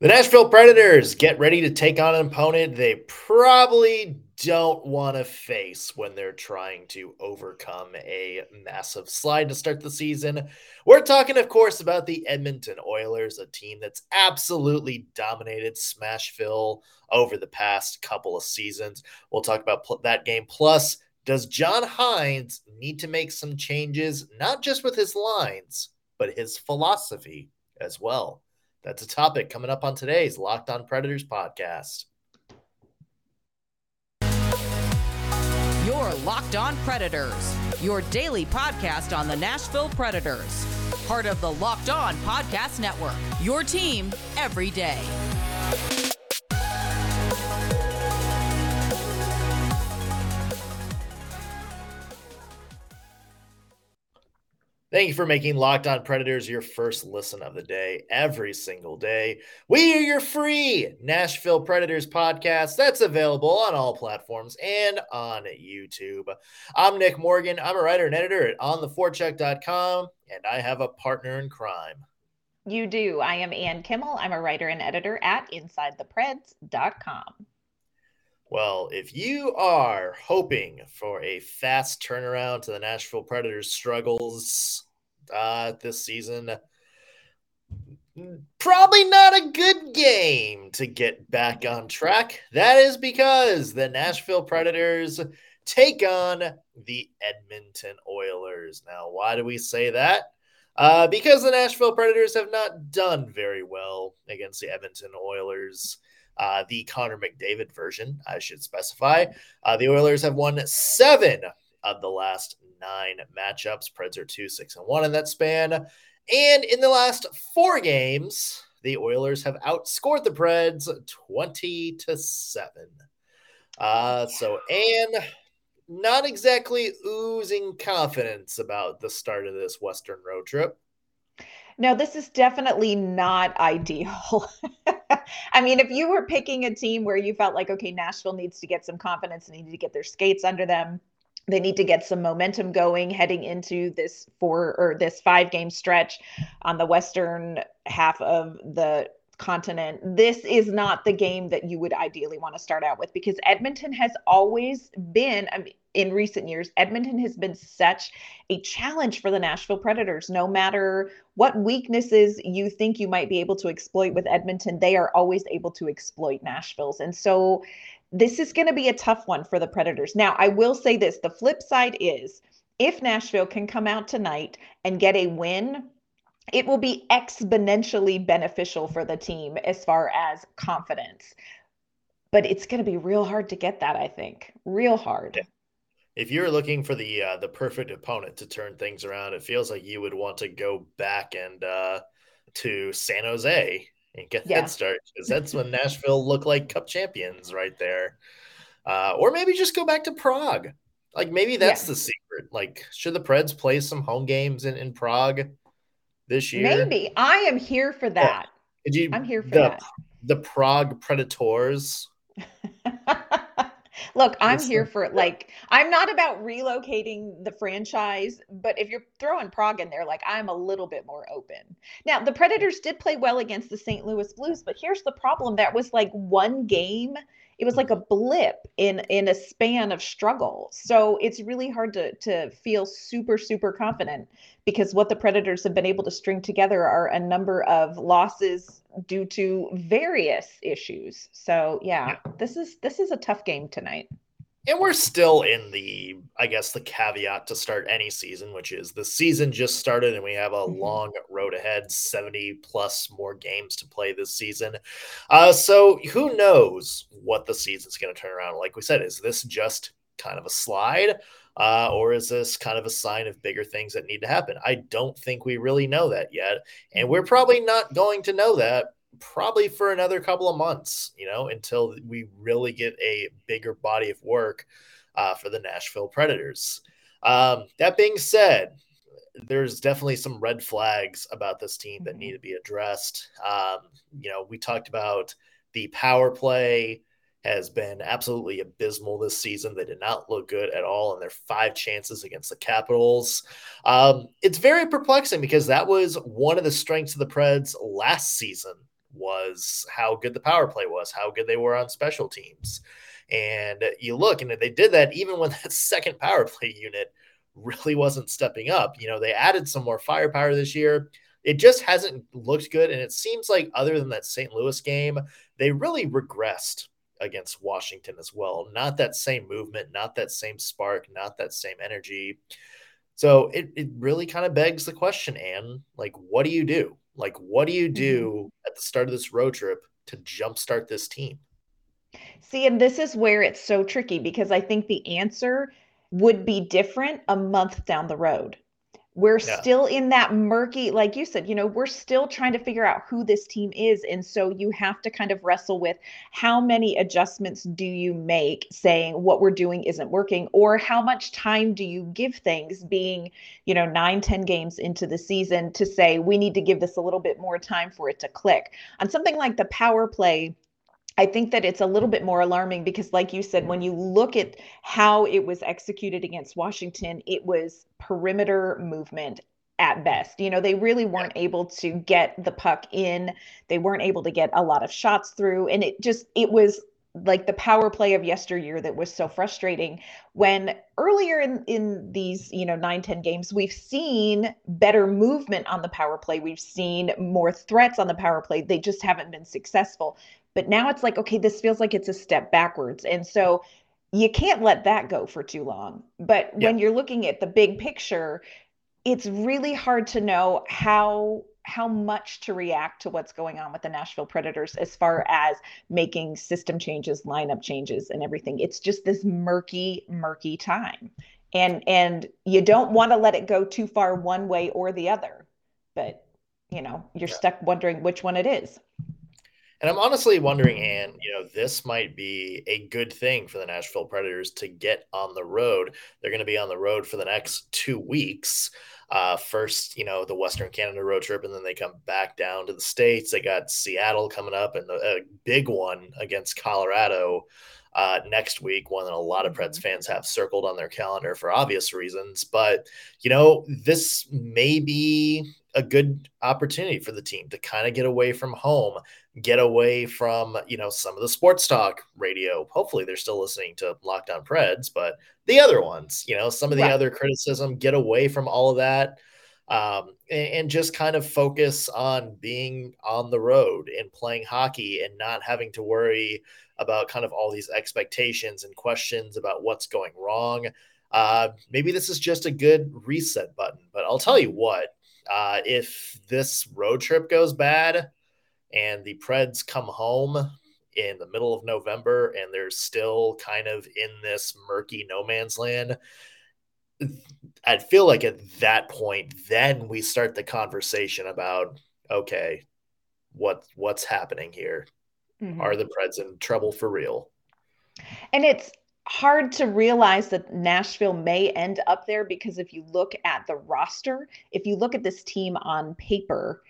The Nashville Predators get ready to take on an opponent they probably don't want to face when they're trying to overcome a massive slide to start the season. We're talking, of course, about the Edmonton Oilers, a team that's absolutely dominated Smashville over the past couple of seasons. We'll talk about pl- that game. Plus, does John Hynes need to make some changes, not just with his lines, but his philosophy as well? That's a topic coming up on today's Locked On Predators podcast. Your Locked On Predators, your daily podcast on the Nashville Predators, part of the Locked On Podcast Network, your team every day. Thank you for making Locked On Predators your first listen of the day every single day. We are your free Nashville Predators podcast that's available on all platforms and on YouTube. I'm Nick Morgan. I'm a writer and editor at ontheforecheck.com, and I have a partner in crime. You do. I am Ann Kimmel. I'm a writer and editor at InsideThePreds.com. Well, if you are hoping for a fast turnaround to the Nashville Predators' struggles uh, this season, probably not a good game to get back on track. That is because the Nashville Predators take on the Edmonton Oilers. Now, why do we say that? Uh, because the Nashville Predators have not done very well against the Edmonton Oilers uh, the Connor McDavid version, I should specify. Uh, the Oilers have won seven of the last nine matchups. Preds are two, six, and one in that span. And in the last four games, the Oilers have outscored the Preds 20 to 7. Uh, so, Anne, not exactly oozing confidence about the start of this Western road trip. No, this is definitely not ideal. I mean, if you were picking a team where you felt like, okay, Nashville needs to get some confidence, they need to get their skates under them, they need to get some momentum going heading into this four or this five game stretch on the western half of the continent. This is not the game that you would ideally want to start out with because Edmonton has always been, I mean, in recent years, Edmonton has been such a challenge for the Nashville Predators. No matter what weaknesses you think you might be able to exploit with Edmonton, they are always able to exploit Nashville's. And so this is going to be a tough one for the Predators. Now, I will say this the flip side is if Nashville can come out tonight and get a win, it will be exponentially beneficial for the team as far as confidence. But it's going to be real hard to get that, I think. Real hard. If you're looking for the uh, the perfect opponent to turn things around, it feels like you would want to go back and uh, to San Jose and get yeah. that start because that's when Nashville looked like Cup champions right there. Uh, or maybe just go back to Prague. Like maybe that's yeah. the secret. Like, should the Preds play some home games in, in Prague? this year? Maybe I am here for that. Did you? I'm here for the, that. The Prague Predators. Look, I'm here for. Like, I'm not about relocating the franchise, but if you're throwing Prague in there, like, I'm a little bit more open. Now, the Predators did play well against the St. Louis Blues, but here's the problem that was like one game it was like a blip in in a span of struggle. So it's really hard to to feel super super confident because what the predators have been able to string together are a number of losses due to various issues. So yeah, yeah. this is this is a tough game tonight and we're still in the, I guess, the caveat to start any season, which is the season just started and we have a mm-hmm. long road ahead, 70 plus more games to play this season. Uh, so who knows what the season's going to turn around? Like we said, is this just kind of a slide? Uh, or is this kind of a sign of bigger things that need to happen? I don't think we really know that yet. And we're probably not going to know that probably for another couple of months, you know, until we really get a bigger body of work uh, for the Nashville Predators. Um, that being said, there's definitely some red flags about this team that need mm-hmm. to be addressed. Um, you know, we talked about the power play has been absolutely abysmal this season. They did not look good at all in their five chances against the Capitals. Um, it's very perplexing because that was one of the strengths of the Preds last season was how good the power play was, how good they were on special teams. And you look, and they did that even when that second power play unit really wasn't stepping up. You know, they added some more firepower this year. It just hasn't looked good. And it seems like, other than that St. Louis game, they really regressed against Washington as well. Not that same movement, not that same spark, not that same energy. So it, it really kind of begs the question, Anne, like, what do you do? Like, what do you do mm-hmm. at the start of this road trip to jumpstart this team? See, and this is where it's so tricky because I think the answer would be different a month down the road. We're yeah. still in that murky, like you said, you know, we're still trying to figure out who this team is. And so you have to kind of wrestle with how many adjustments do you make saying what we're doing isn't working, or how much time do you give things being, you know, nine, ten games into the season to say we need to give this a little bit more time for it to click. On something like the power play I think that it's a little bit more alarming because, like you said, when you look at how it was executed against Washington, it was perimeter movement at best. You know, they really weren't able to get the puck in. They weren't able to get a lot of shots through. And it just, it was like the power play of yesteryear that was so frustrating when earlier in in these you know 9 10 games we've seen better movement on the power play we've seen more threats on the power play they just haven't been successful but now it's like, okay, this feels like it's a step backwards. And so you can't let that go for too long. But yeah. when you're looking at the big picture, it's really hard to know how how much to react to what's going on with the Nashville Predators as far as making system changes, lineup changes and everything. It's just this murky murky time. And and you don't want to let it go too far one way or the other. But, you know, you're yeah. stuck wondering which one it is. And I'm honestly wondering, Anne, you know, this might be a good thing for the Nashville Predators to get on the road. They're going to be on the road for the next two weeks. Uh, first, you know, the Western Canada road trip, and then they come back down to the States. They got Seattle coming up and a big one against Colorado uh, next week, one that a lot of Preds mm-hmm. fans have circled on their calendar for obvious reasons. But, you know, this may be a good opportunity for the team to kind of get away from home, get away from, you know, some of the sports talk radio. Hopefully they're still listening to Locked On Preds, but the other ones, you know, some of the right. other criticism, get away from all of that. Um, and, and just kind of focus on being on the road and playing hockey and not having to worry about kind of all these expectations and questions about what's going wrong. Uh, maybe this is just a good reset button, but I'll tell you what, uh, if this road trip goes bad and the Preds come home in the middle of November and they're still kind of in this murky no man's land, I'd feel like at that point, then we start the conversation about okay, what what's happening here? Mm-hmm. Are the Preds in trouble for real? And it's hard to realize that Nashville may end up there because if you look at the roster, if you look at this team on paper,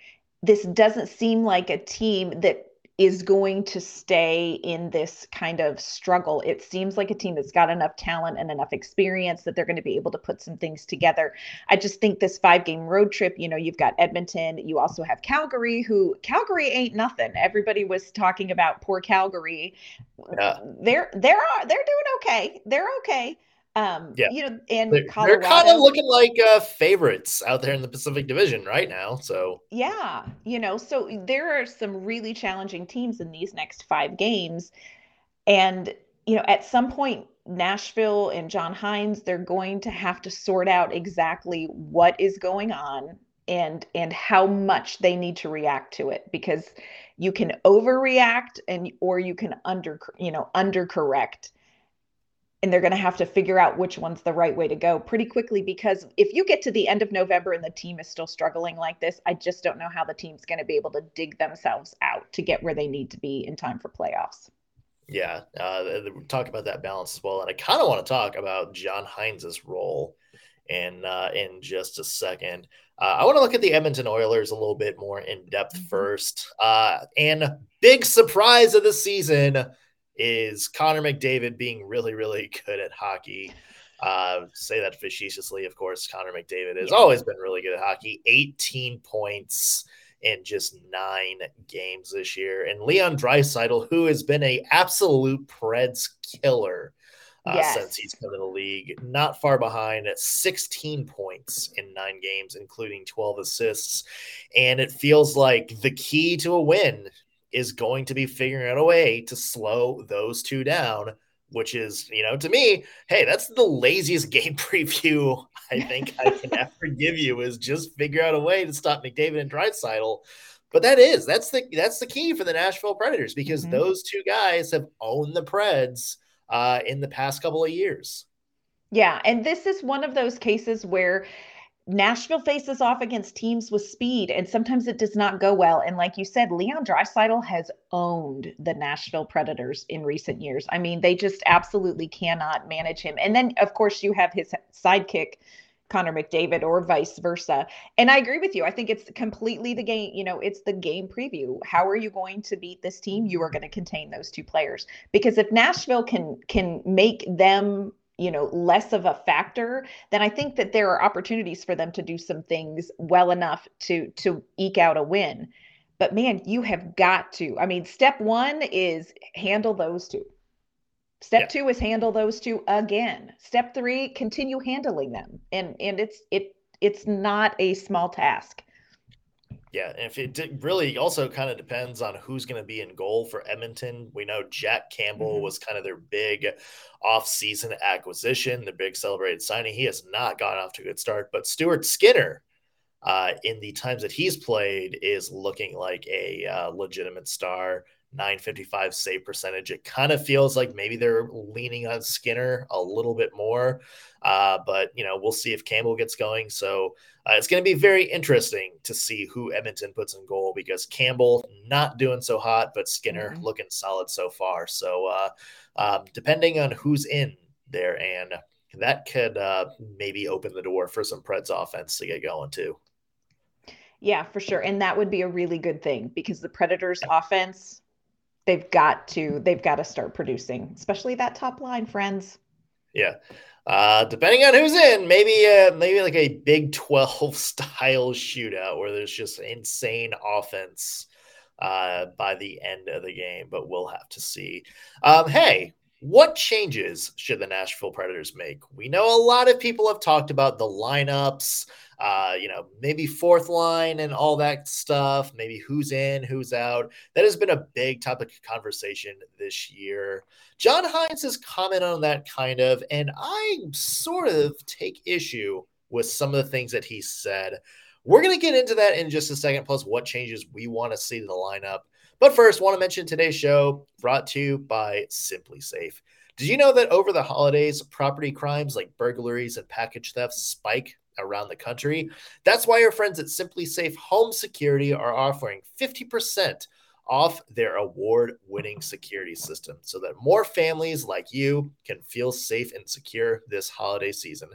this doesn't seem like a team that is going to stay in this kind of struggle. It seems like a team that's got enough talent and enough experience that they're going to be able to put some things together. I just think this five game road trip, you know, you've got Edmonton, you also have Calgary, who Calgary ain't nothing. Everybody was talking about poor Calgary. Yeah. They're they're they're doing okay. They're okay. Um, yeah. you know, and they're, Colorado, they're kind of looking like uh, favorites out there in the Pacific Division right now. So yeah, you know, so there are some really challenging teams in these next five games, and you know, at some point, Nashville and John Hynes, they're going to have to sort out exactly what is going on and and how much they need to react to it because you can overreact and or you can under you know undercorrect and they're going to have to figure out which one's the right way to go pretty quickly because if you get to the end of November and the team is still struggling like this, I just don't know how the team's going to be able to dig themselves out to get where they need to be in time for playoffs. Yeah, uh, talk about that balance as well, and I kind of want to talk about John Hynes's role in uh, in just a second. Uh, I want to look at the Edmonton Oilers a little bit more in depth mm-hmm. first. Uh, and big surprise of the season is Connor McDavid being really, really good at hockey. Uh, say that facetiously, of course. Connor McDavid has always been really good at hockey. 18 points in just nine games this year. And Leon Draisaitl, who has been a absolute Preds killer uh, yes. since he's come in the league, not far behind at 16 points in nine games, including 12 assists. And it feels like the key to a win is going to be figuring out a way to slow those two down which is, you know, to me, hey, that's the laziest game preview I think I can ever give you is just figure out a way to stop McDavid and Draisaitl. But that is that's the that's the key for the Nashville Predators because mm-hmm. those two guys have owned the Preds uh, in the past couple of years. Yeah, and this is one of those cases where Nashville faces off against teams with speed, and sometimes it does not go well. And like you said, Leon Draisaitl has owned the Nashville Predators in recent years. I mean, they just absolutely cannot manage him. And then, of course, you have his sidekick, Connor McDavid, or vice versa. And I agree with you. I think it's completely the game. You know, it's the game preview. How are you going to beat this team? You are going to contain those two players because if Nashville can can make them you know less of a factor then i think that there are opportunities for them to do some things well enough to to eke out a win. But man you have got to i mean step one is handle those two. Step yeah. two is handle those two again. Step three continue handling them. And and it's it it's not a small task yeah, and if it really also kind of depends on who's going to be in goal for Edmonton. We know Jack Campbell mm-hmm. was kind of their big off-season acquisition, the big celebrated signing. He has not gone off to a good start, but Stuart Skinner, uh, in the times that he's played, is looking like a uh, legitimate star. 955 save percentage. It kind of feels like maybe they're leaning on Skinner a little bit more. Uh, but, you know, we'll see if Campbell gets going. So uh, it's going to be very interesting to see who Edmonton puts in goal because Campbell not doing so hot, but Skinner mm-hmm. looking solid so far. So uh, um, depending on who's in there, and that could uh, maybe open the door for some Preds offense to get going too. Yeah, for sure. And that would be a really good thing because the Predators offense they've got to they've got to start producing, especially that top line, friends. Yeah. Uh, depending on who's in, maybe uh, maybe like a Big Twelve style shootout where there's just insane offense uh, by the end of the game, but we'll have to see. Um, hey, what changes should the Nashville Predators make? We know a lot of people have talked about the lineups, uh, you know, maybe fourth line and all that stuff, maybe who's in, who's out. That has been a big topic of conversation this year. John Hynes has commented on that kind of, and I sort of take issue with some of the things that he said. We're going to get into that in just a second, plus what changes we want to see to the lineup. But first, want to mention today's show brought to you by SimpliSafe. Did you know that over the holidays, property crimes like burglaries and package thefts spike around the country? That's why our friends at SimpliSafe Home Security are offering 50% off their award winning security system so that more families like you can feel safe and secure this holiday season.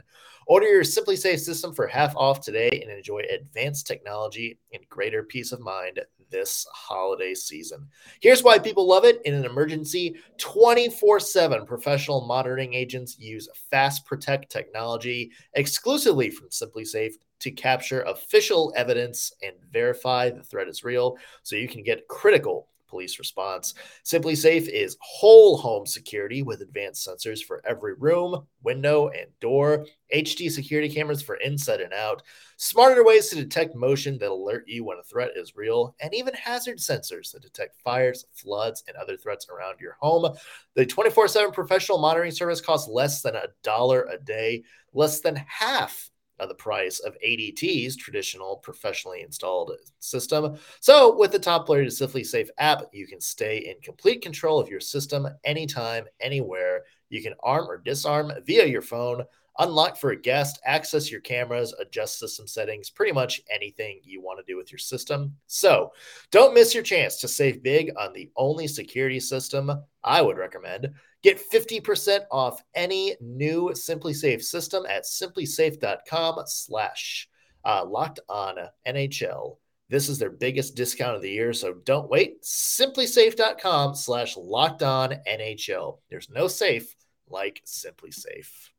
Order your SimpliSafe system for half off today and enjoy advanced technology and greater peace of mind this holiday season. Here's why people love it in an emergency 24 7 professional monitoring agents use Fast Protect technology exclusively from SimpliSafe to capture official evidence and verify the threat is real so you can get critical police response. SimpliSafe is whole home security with advanced sensors for every room, window, and door, HD security cameras for inside and out, smarter ways to detect motion that alert you when a threat is real, and even hazard sensors that detect fires, floods, and other threats around your home. The 24 7 professional monitoring service costs less than a dollar a day, less than half the price of ADT's traditional professionally installed system. So, with the Top Player to SimpliSafe app, you can stay in complete control of your system anytime, anywhere. You can arm or disarm via your phone, unlock for a guest, access your cameras, adjust system settings, pretty much anything you want to do with your system. So, don't miss your chance to save big on the only security system I would recommend. Get 50% off any new SimpliSafe system at simplisafe.com slash uh, locked on NHL. This is their biggest discount of the year, so don't wait. Simplisafe.com slash locked on NHL. There's no safe like SimpliSafe.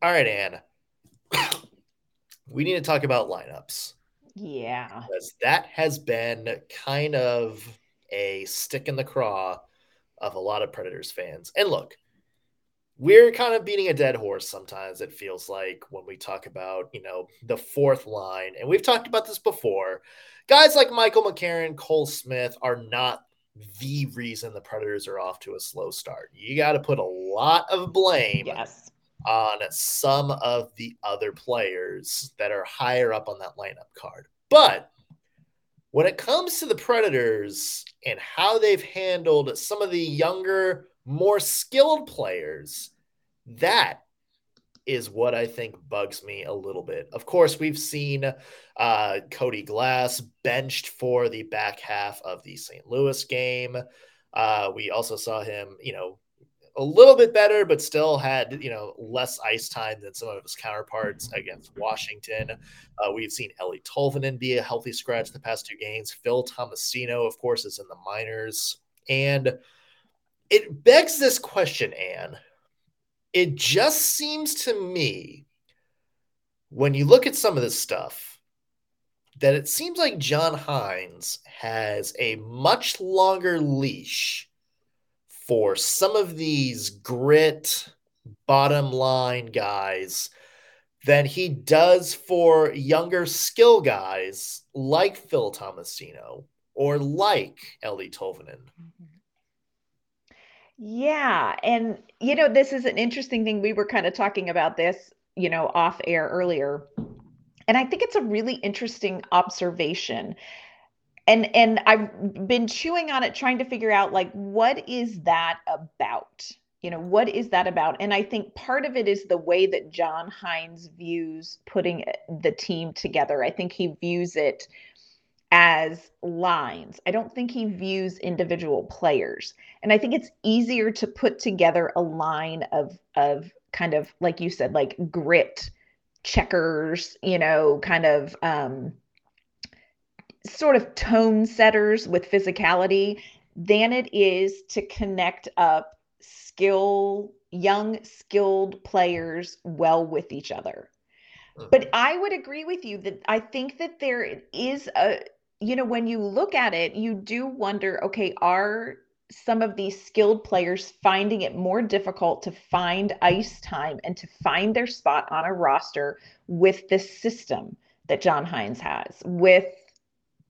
All right, Anne. we need to talk about lineups. Yeah. Because that has been kind of a stick in the craw of a lot of Predators fans. And look, we're kind of beating a dead horse sometimes it feels like when we talk about you know the fourth line and we've talked about this before guys like michael mccarron cole smith are not the reason the predators are off to a slow start you got to put a lot of blame yes. on some of the other players that are higher up on that lineup card but when it comes to the predators and how they've handled some of the younger more skilled players, that is what I think bugs me a little bit. Of course, we've seen uh, Cody Glass benched for the back half of the St. Louis game. Uh, we also saw him, you know, a little bit better, but still had, you know, less ice time than some of his counterparts against Washington. Uh, we've seen Eeli Tolvanen be a healthy scratch the past two games. Phil Tomasino, of course, is in the minors. And it begs this question, Anne. It just seems to me, when you look at some of this stuff, that it seems like John Hynes has a much longer leash for some of these grit bottom line guys than he does for younger skill guys like Phil Tomasino or like Eeli Tolvanen. Yeah. And, you know, this is an interesting thing. We were kind of talking about this, you know, off air earlier. And I think it's a really interesting observation. And and I've been chewing on it trying to figure out like what is that about? You know, what is that about? And I think part of it is the way that John Hynes views putting the team together. I think he views it as lines. I don't think he views individual players. And I think it's easier to put together a line of of kind of like you said like grit checkers, you know, kind of um sort of tone setters with physicality than it is to connect up skill young skilled players well with each other. Mm-hmm. But I would agree with you that I think that there is a you know, when you look at it, you do wonder okay, are some of these skilled players finding it more difficult to find ice time and to find their spot on a roster with this system that John Hynes has, with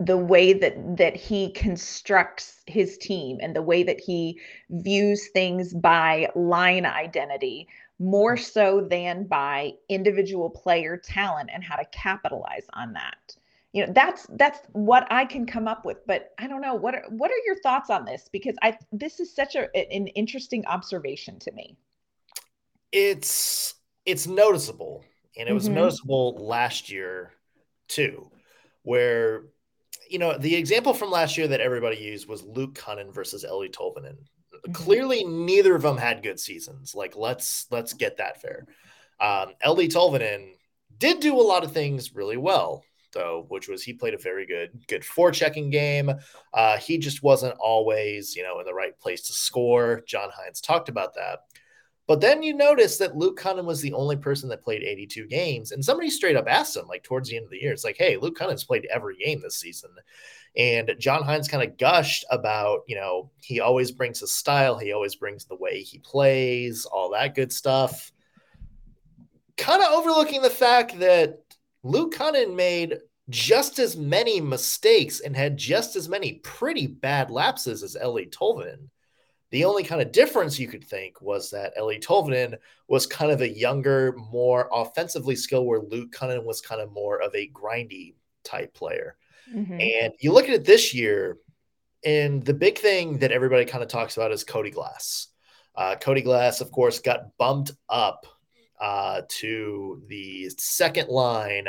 the way that that he constructs his team and the way that he views things by line identity more so than by individual player talent and how to capitalize on that. You know that's that's what i can come up with but i don't know. What are what are your thoughts on this? Because i this is such a an interesting observation to me. It's it's noticeable and it was mm-hmm. noticeable last year too where you know the example from last year that everybody used was luke kunin versus eeli tolvanen mm-hmm. clearly neither of them had good seasons like let's let's get that fair um eeli tolvanen did do a lot of things really well though, which was he played a very good, good forechecking game. Uh, he just wasn't always, you know, in the right place to score. John Hynes talked about that. But then you notice that Luke Kunin was the only person that played 82 games. And somebody straight up asked him, like towards the end of the year, it's like, hey, Luke Kunin's played every game this season. And John Hynes kind of gushed about, you know, he always brings his style, he always brings the way he plays, all that good stuff. Kind of overlooking the fact that Luke Kunin made just as many mistakes and had just as many pretty bad lapses as Eeli Tolvanen. The only kind of difference you could think was that Eeli Tolvanen was kind of a younger, more offensively skilled, where Luke Kunin was kind of more of a grindy type player. Mm-hmm. And you look at it this year, and the big thing that everybody kind of talks about is Cody Glass. Uh, Cody Glass, of course, got bumped up uh, to the second line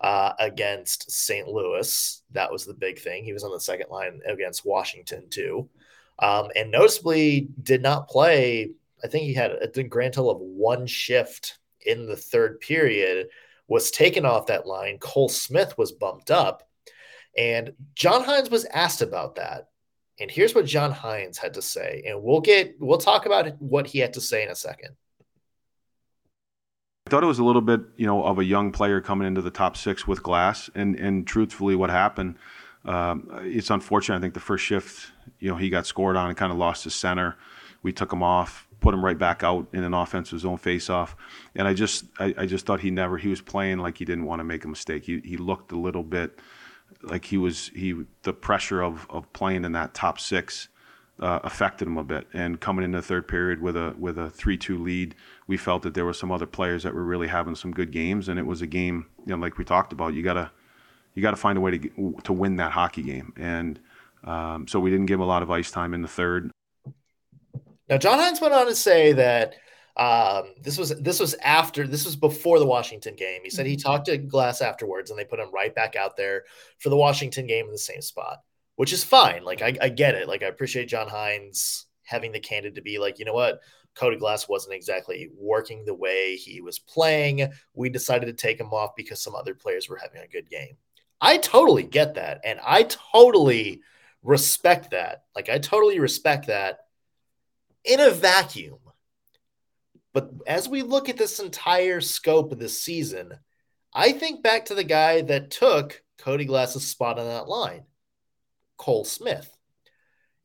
uh, against St. Louis. That was the big thing. He was on the second line against Washington too, um, and noticeably did not play. I think he had a grand total of one shift in the third period. Was taken off that line. Cole Smith was bumped up, and John Hynes was asked about that. And here's what John Hynes had to say, and we'll get we'll talk about what he had to say in a second I thought it was a little bit, you know, of a young player coming into the top six with Glass, and and truthfully, what happened, um, it's unfortunate. I think the first shift, you know, he got scored on and kind of lost his center. We took him off, put him right back out in an offensive zone faceoff, and I just I, I just thought he never he was playing like he didn't want to make a mistake. He he looked a little bit like he was he the pressure of of playing in that top six uh, affected him a bit. And coming into the third period with a with a three two lead, we felt that there were some other players that were really having some good games, and it was a game you know like we talked about. You gotta you got to find a way to to win that hockey game, and um, so we didn't give a lot of ice time in the third. Now John Hynes went on to say that um, this was this was after this was before the Washington game. He said he mm-hmm. talked to Glass afterwards, and they put him right back out there for the Washington game in the same spot, which is fine. Like I, I get it. Like I appreciate John Hynes having the candid to be like, you know what, Cody Glass wasn't exactly working the way he was playing. We decided to take him off because some other players were having a good game. I totally get that, and I totally respect that. Like I totally respect that in a vacuum but as we look at this entire scope of this season, I think back to the guy that took Cody Glass's spot on that line, Cole Smith.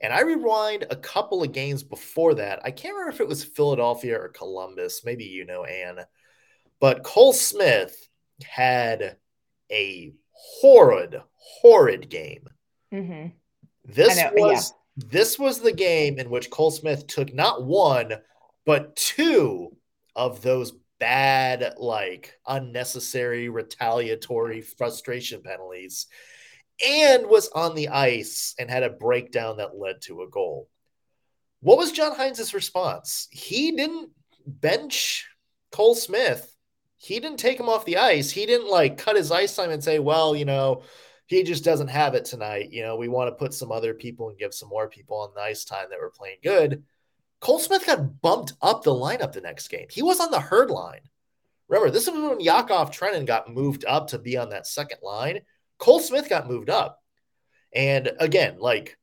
And I rewind a couple of games before that. I can't remember if it was Philadelphia or Columbus. Maybe you know, Anne. But Cole Smith had a horrid, horrid game. Mm-hmm. This was yeah. this was the game in which Cole Smith took not one, but two of those bad, like unnecessary, retaliatory frustration penalties, and was on the ice and had a breakdown that led to a goal. What was John Hynes' response? He didn't bench Cole Smith. He didn't take him off the ice. He didn't like cut his ice time and say, well, you know, he just doesn't have it tonight. You know, we want to put some other people and give some more people on the ice time that were playing good. Cole Smith got bumped up the lineup the next game. He was on the herd line. Remember, this is when Yakov Trenin got moved up to be on that second line. Cole Smith got moved up. And again, like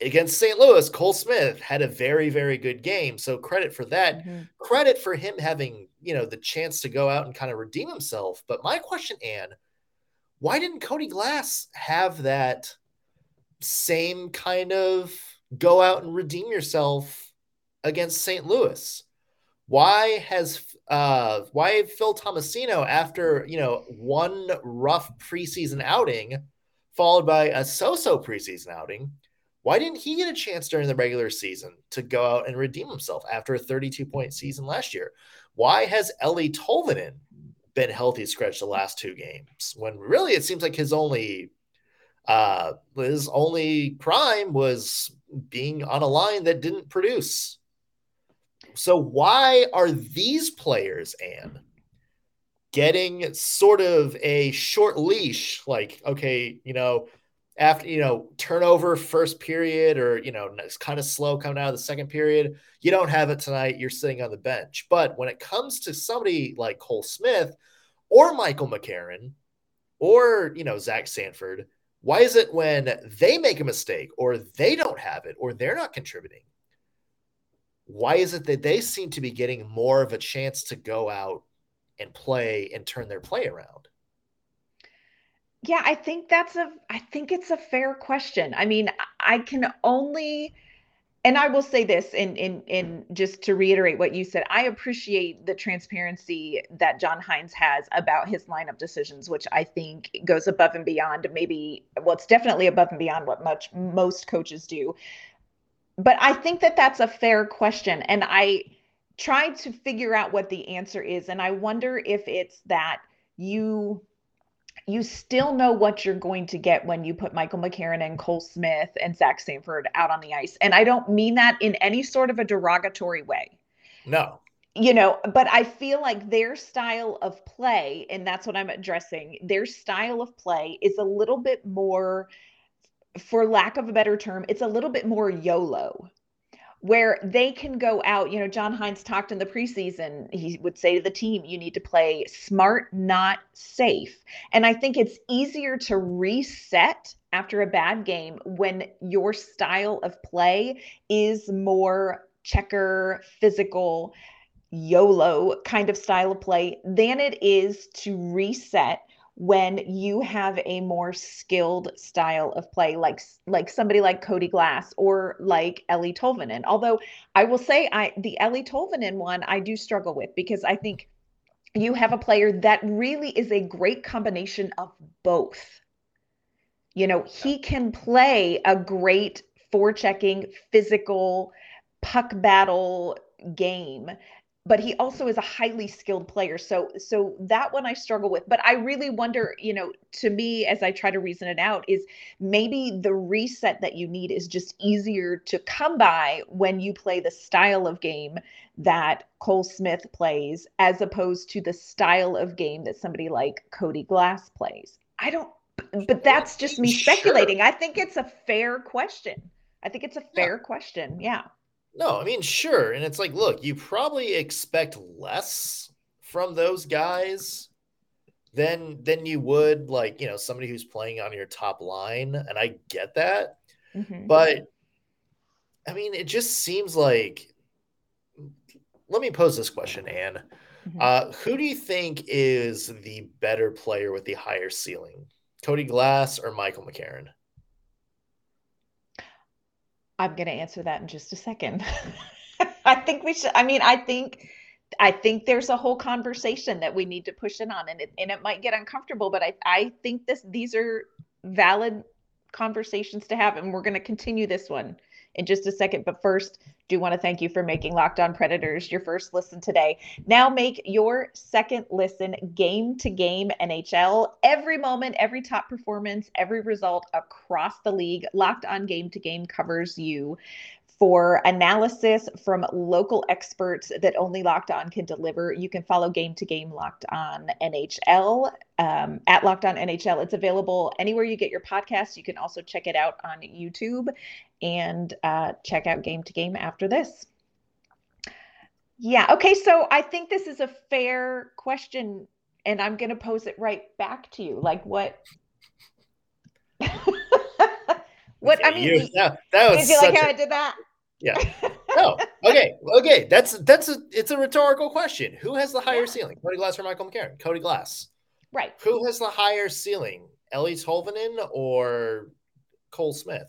against St. Louis, Cole Smith had a very, very good game. So credit for that. Mm-hmm. Credit for him having, you know, the chance to go out and kind of redeem himself. But my question, Anne, why didn't Cody Glass have that same kind of go out and redeem yourself against St. Louis? Why has uh why Phil Tomasino after you know one rough preseason outing followed by a so-so preseason outing? Why didn't he get a chance during the regular season to go out and redeem himself after a 32 point season last year? Why has Eeli Tolvanen been healthy scratch the last two games when really it seems like his only uh his only crime was being on a line that didn't produce so why are these players, and getting sort of a short leash? Like, okay, you know, after you know turnover first period, or you know, it's kind of slow coming out of the second period. You don't have it tonight. You're sitting on the bench. But when it comes to somebody like Cole Smith or Michael McCarron or you know Zach Sanford, why is it when they make a mistake or they don't have it or they're not contributing? why is it that they seem to be getting more of a chance to go out and play and turn their play around? Yeah, I think that's a I think it's a fair question. I mean, I can only and I will say this in in in just to reiterate what you said, I appreciate the transparency that John Hynes has about his lineup decisions, which I think goes above and beyond maybe well, it's definitely above and beyond what much most coaches do but I think that that's a fair question. And I tried to figure out what the answer is. And I wonder if it's that you you still know what you're going to get when you put Michael McCarron and Cole Smith and Zach Sanford out on the ice. And I don't mean that in any sort of a derogatory way. No. You know, but I feel like their style of play, and that's what I'm addressing, their style of play is a little bit more for lack of a better term, it's a little bit more YOLO where they can go out. You know, John Hynes talked in the preseason, he would say to the team, you need to play smart, not safe. And I think it's easier to reset after a bad game when your style of play is more checker, physical. YOLO kind of style of play than it is to reset when you have a more skilled style of play like like somebody like Cody Glass or like Eeli Tolvanen. Although I will say I the Eeli Tolvanen one I do struggle with because I think you have a player that really is a great combination of both. You know, he can play a great forechecking physical puck battle game but he also is a highly skilled player. So so that one i struggle with but i really wonder you know to me as i try to reason it out is maybe the reset that you need is just easier to come by when you play the style of game that cole smith plays as opposed to the style of game that somebody like cody glass plays. I don't but that's just me speculating. Sure. i think it's a fair question. I think it's a fair yeah. question yeah no, I mean, sure. And it's like, look, you probably expect less from those guys than than you would like, you know, somebody who's playing on your top line. And I get that. Mm-hmm. But I mean, it just seems like let me pose this question, Anne. Mm-hmm. Uh, who do you think is the better player with the higher ceiling? Cody Glass or Michael McCarron? I'm going to answer that in just a second. I think we should. I mean, I think. I think there's a whole conversation that we need to push in on, and it and it might get uncomfortable, but I I think this these are valid conversations to have, and we're going to continue this one in just a second. But first, do want to thank you for making Locked On Predators your first listen today. Now make your second listen game to game NHL. Every moment, every top performance, every result across the league. Locked On Game to Game covers you for analysis from local experts that only Locked On can deliver. You can follow Game to Game Locked On NHL um, at Locked On NHL. It's available anywhere you get your podcast. You can also check it out on YouTube and uh, check out Game to Game after this. Yeah. Okay. So I think this is a fair question, and I'm going to pose it right back to you. Like, what? what? I mean, you, that, that was. Did you like how a, I did that? Yeah. No. Okay. Okay. That's that's a it's a rhetorical question. Who has the higher yeah. ceiling? Cody Glass or Michael McCarron? Cody Glass. Right. Who has the higher ceiling? Eeli Tolvanen or Cole Smith?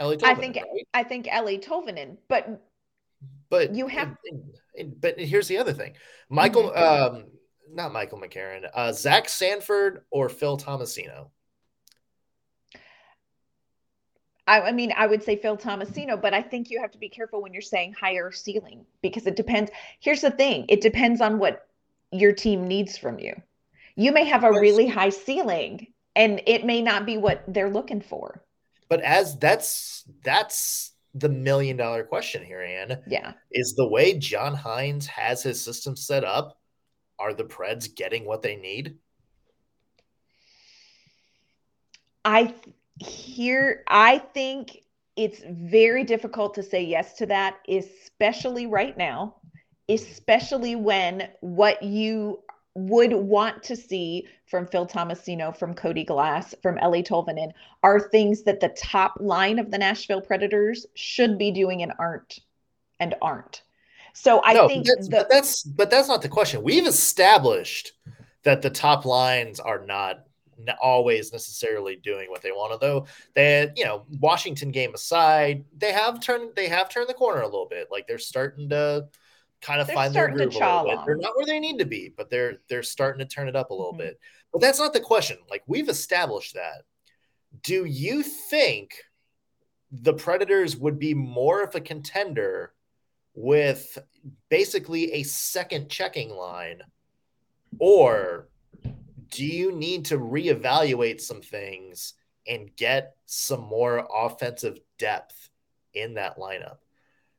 Eeli. Tolvanen, I think right? I think Eeli Tolvanen, but but you have. But here's the other thing, Michael, mm-hmm. um, not Michael McCarron, uh, Zach Sanford or Phil Tomasino. I, I, mean, I would say Phil Tomasino, but I think you have to be careful when you're saying higher ceiling because it depends. Here's the thing: it depends on what your team needs from you. You may have a really high ceiling, and it may not be what they're looking for. But as that's that's the million dollar question here, Anne. Yeah. Is the way John Hynes has his system set up, are the Preds getting what they need? I here I think it's very difficult to say yes to that, especially right now, especially when what you would want to see from Phil Tomasino, from Cody Glass, from Eeli Tolvanen are things that the top line of the Nashville Predators should be doing and aren't and aren't. So I no, think that's, the, but that's but that's not the question. We've established that the top lines are not always necessarily doing what they want to though they you know washington game aside they have turned they have turned the corner a little bit like they're starting to kind of they're find their groove a little bit. They're not where they need to be, but they're they're starting to turn it up a little mm-hmm. bit. But that's not the question. Like we've established that. Do you think the Predators would be more of a contender with basically a second checking line or do you need to reevaluate some things and get some more offensive depth in that lineup?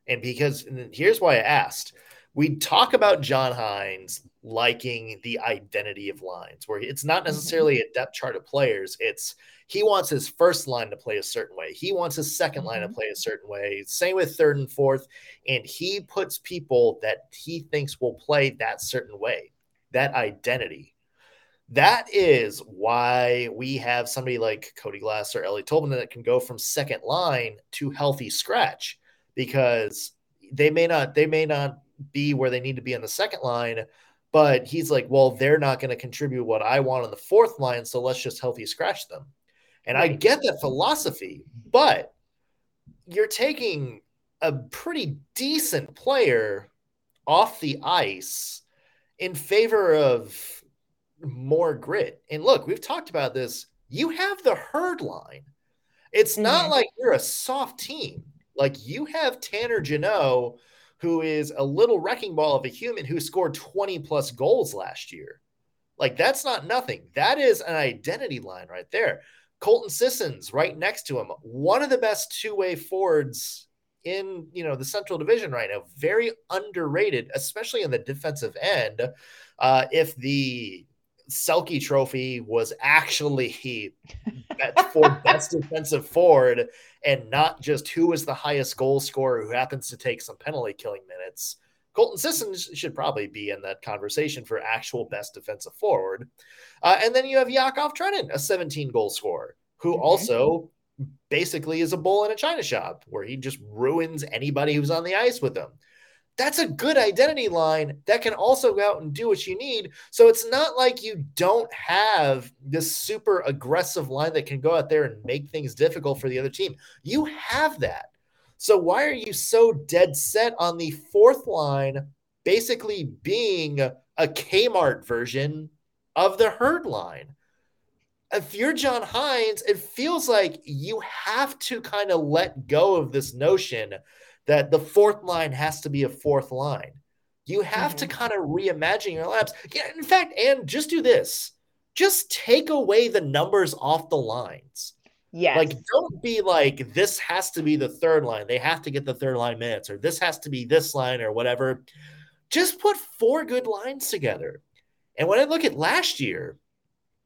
And because and here's why I asked we talk about John Hynes liking the identity of lines, where it's not mm-hmm. necessarily a depth chart of players. It's he wants his first line to play a certain way. He wants his 2nd line to mm-hmm. play a certain way. Same with third and fourth. And he puts people that he thinks will play that certain way, that identity. That is why we have somebody like Cody Glass or Eeli Tolman that can go from second line to healthy scratch because they may not they may not be where they need to be on the second line. But he's like, well, they're not going to contribute what I want on the fourth line. So let's just healthy scratch them. And right. I get that philosophy, but you're taking a pretty decent player off the ice in favor of more grit. And look, we've talked about this. You have the herd line. It's mm-hmm. not like you're a soft team. Like you have Tanner Jeannot, who is a little wrecking ball of a human who scored 20 plus goals last year. Like that's not nothing. That is an identity line right there. Colton Sissons right next to him, one of the best two-way forwards in you know the Central Division right now. Very underrated, especially in the defensive end. Uh, if the Selke Trophy was actually for best defensive forward and not just who is the highest goal scorer who happens to take some penalty killing minutes. Colton Sissons should probably be in that conversation for actual best defensive forward. Uh, and then you have Yakov Trenin, a 17 goal scorer, who mm-hmm. also basically is a bull in a china shop where he just ruins anybody who's on the ice with him that's a good identity line that can also go out and do what you need. So it's not like you don't have this super aggressive line that can go out there and make things difficult for the other team. You have that. So why are you so dead set on the fourth line basically being a Kmart version of the herd line? If you're John Hynes, it feels like you have to kind of let go of this notion that the fourth line has to be a fourth line. You have mm-hmm. to kind of reimagine your laps. Yeah, in fact, and just do this. Just take away the numbers off the lines. Yeah. Like, don't be like, this has to be the third line. They have to get the third line minutes, or this has to be this line, or whatever. Just put four good lines together. And when I look at last year,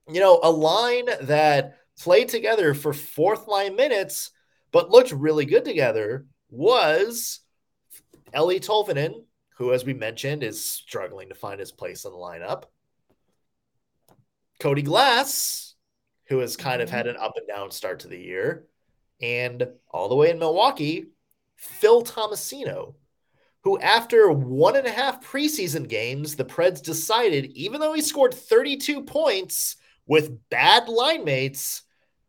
you know, a line that played together for fourth line minutes, but looked really good together was Eeli Tolvanen, who, as we mentioned, is struggling to find his place in the lineup. Cody Glass, who has kind of had an up and down start to the year. And all the way in Milwaukee, Phil Tomasino, who, after one and a half preseason games, the Preds decided, even though he scored 32 points with bad line mates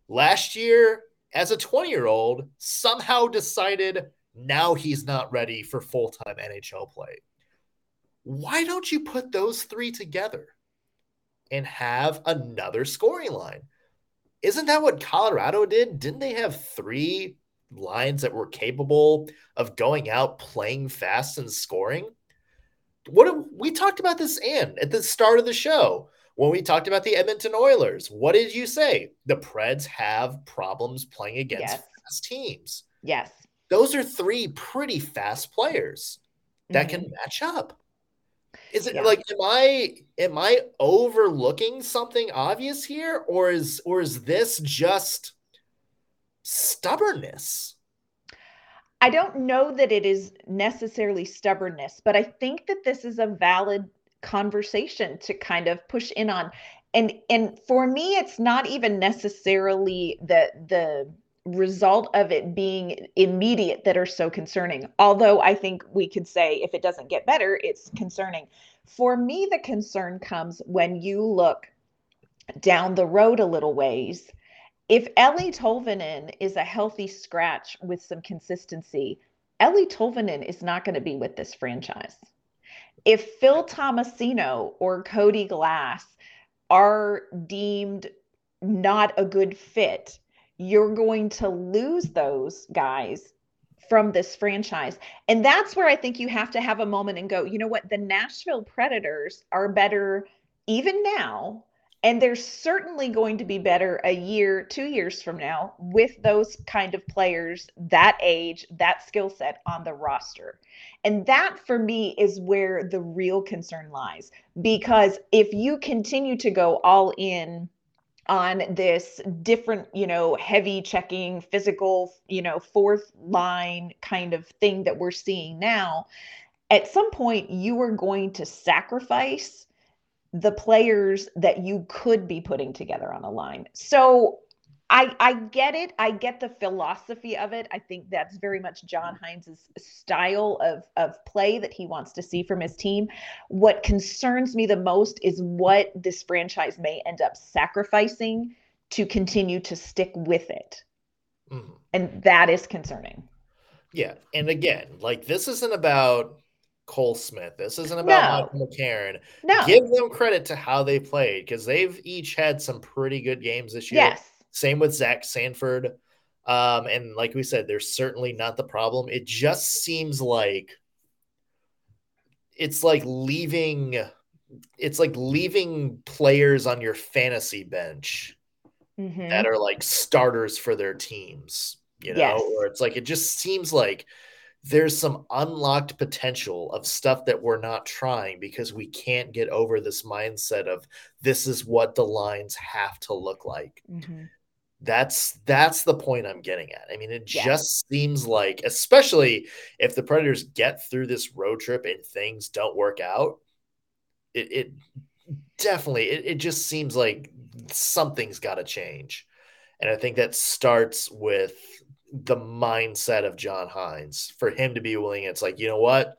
last year as a 20 year old, somehow decided now he's not ready for full time NHL play. Why don't you put those three together and have another scoring line? Isn't that what Colorado did? Didn't they have three lines that were capable of going out, playing fast, and scoring? What we talked about this and at the start of the show when we talked about the Edmonton Oilers. What did you say? The Preds have problems playing against yes. fast teams. Yes. Those are three pretty fast players that mm-hmm. can match up. Is it yeah. like am I am I overlooking something obvious here or is or is this just stubbornness? I don't know that it is necessarily stubbornness, but I think that this is a valid conversation to kind of push in on. And and for me it's not even necessarily the the result of it being immediate that are so concerning. Although i think we could say if it doesn't get better it's concerning. For me the concern comes when you look down the road a little ways. If Eeli Tolvanen is a healthy scratch with some consistency, Eeli Tolvanen is not going to be with this franchise if Phil Tomasino or Cody Glass are deemed not a good fit, you're going to lose those guys from this franchise. And that's where I think you have to have a moment and go, you know what? The Nashville Predators are better even now and they're certainly going to be better a year, two years from now with those kind of players, that age, that skill set on the roster. And that for me is where the real concern lies. Because if you continue to go all in, on this different, you know, heavy checking, physical, you know, fourth line kind of thing that we're seeing now, at some point you are going to sacrifice the players that you could be putting together on a line. So I I get it. I get the philosophy of it. I think that's very much John Hynes's style of of play that he wants to see from his team. What concerns me the most is what this franchise may end up sacrificing to continue to stick with it. Mm-hmm. And that is concerning. Yeah. And again, like this isn't about Cole Smith. This isn't about no. Michael McCarron. No. Give them credit to how they played because they've each had some pretty good games this year. Yes. Same with Zach Sanford. Um, and like we said, they're certainly not the problem. It just seems like it's like leaving it's like leaving players on your fantasy bench mm-hmm. that are like starters for their teams, you know, yes. or it's like it just seems like there's some unlocked potential of stuff that we're not trying because we can't get over this mindset of this is what the lines have to look like. Mm-hmm. That's that's the point I'm getting at. I mean, it yes. just seems like, especially if the Predators get through this road trip and things don't work out, it, it definitely it, it just seems like something's got to change. And I think that starts with the mindset of John Hynes for him to be willing. It's like, you know what?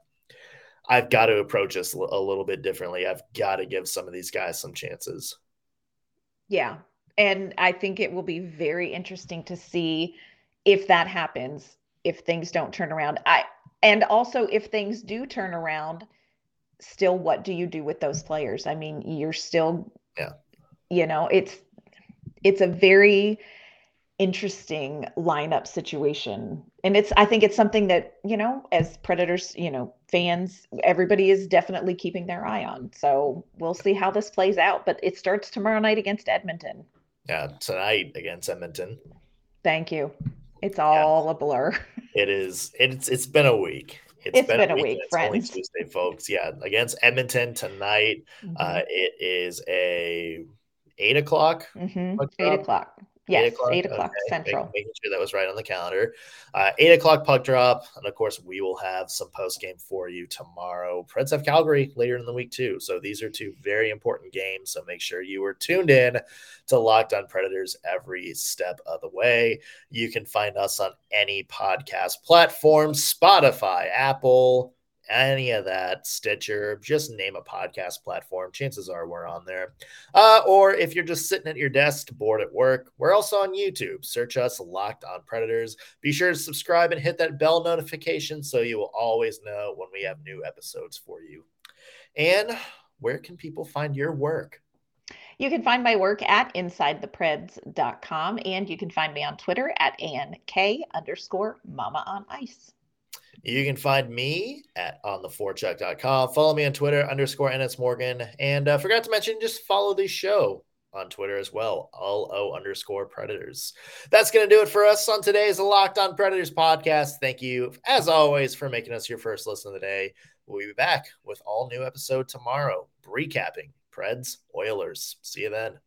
I've got to approach this a little bit differently. I've got to give some of these guys some chances. Yeah, and I think it will be very interesting to see if that happens, if things don't turn around. I and also if things do turn around, still what do you do with those players? I mean, you're still yeah. You know, it's it's a very interesting lineup situation. And it's I think it's something that, you know, as Predators, you know, fans, everybody is definitely keeping their eye on. So, we'll see how this plays out, but it starts tomorrow night against Edmonton. Yeah, tonight against Edmonton. Thank you. It's all yeah. a blur. It is. It's it's been a week. it's, it's been, been, a week, week friends. Tuesday, folks. Yeah, against Edmonton tonight. Mm-hmm. Uh, it is a eight o'clock. Mm-hmm. Eight o'clock. Yes, eight o'clock, eight o'clock okay. central. Making, making sure that was right on the calendar. Uh, eight o'clock puck drop, and of course we will have some post game for you tomorrow. Preds have Calgary later in the week too, so these are two very important games. So make sure you are tuned in to Locked On Predators every step of the way. You can find us on any podcast platform: Spotify, Apple any of that, Stitcher, just name a podcast platform. Chances are we're on there. Uh, or if you're just sitting at your desk, bored at work, we're also on YouTube. Search us Locked on Predators. Be sure to subscribe and hit that bell notification so you will always know when we have new episodes for you. And where can people find your work? You can find my work at InsideThePreds.com and you can find me on Twitter at ANK underscore Mama on Ice. You can find me at ontheforecheck.com. Follow me on Twitter, underscore NS Morgan. And uh, forgot to mention, just follow the show on Twitter as well, all O underscore Predators. That's going to do it for us on today's Locked on Predators podcast. Thank you, as always, for making us your first listen of the day. We'll be back with all new episode tomorrow, recapping Preds Oilers. See you then.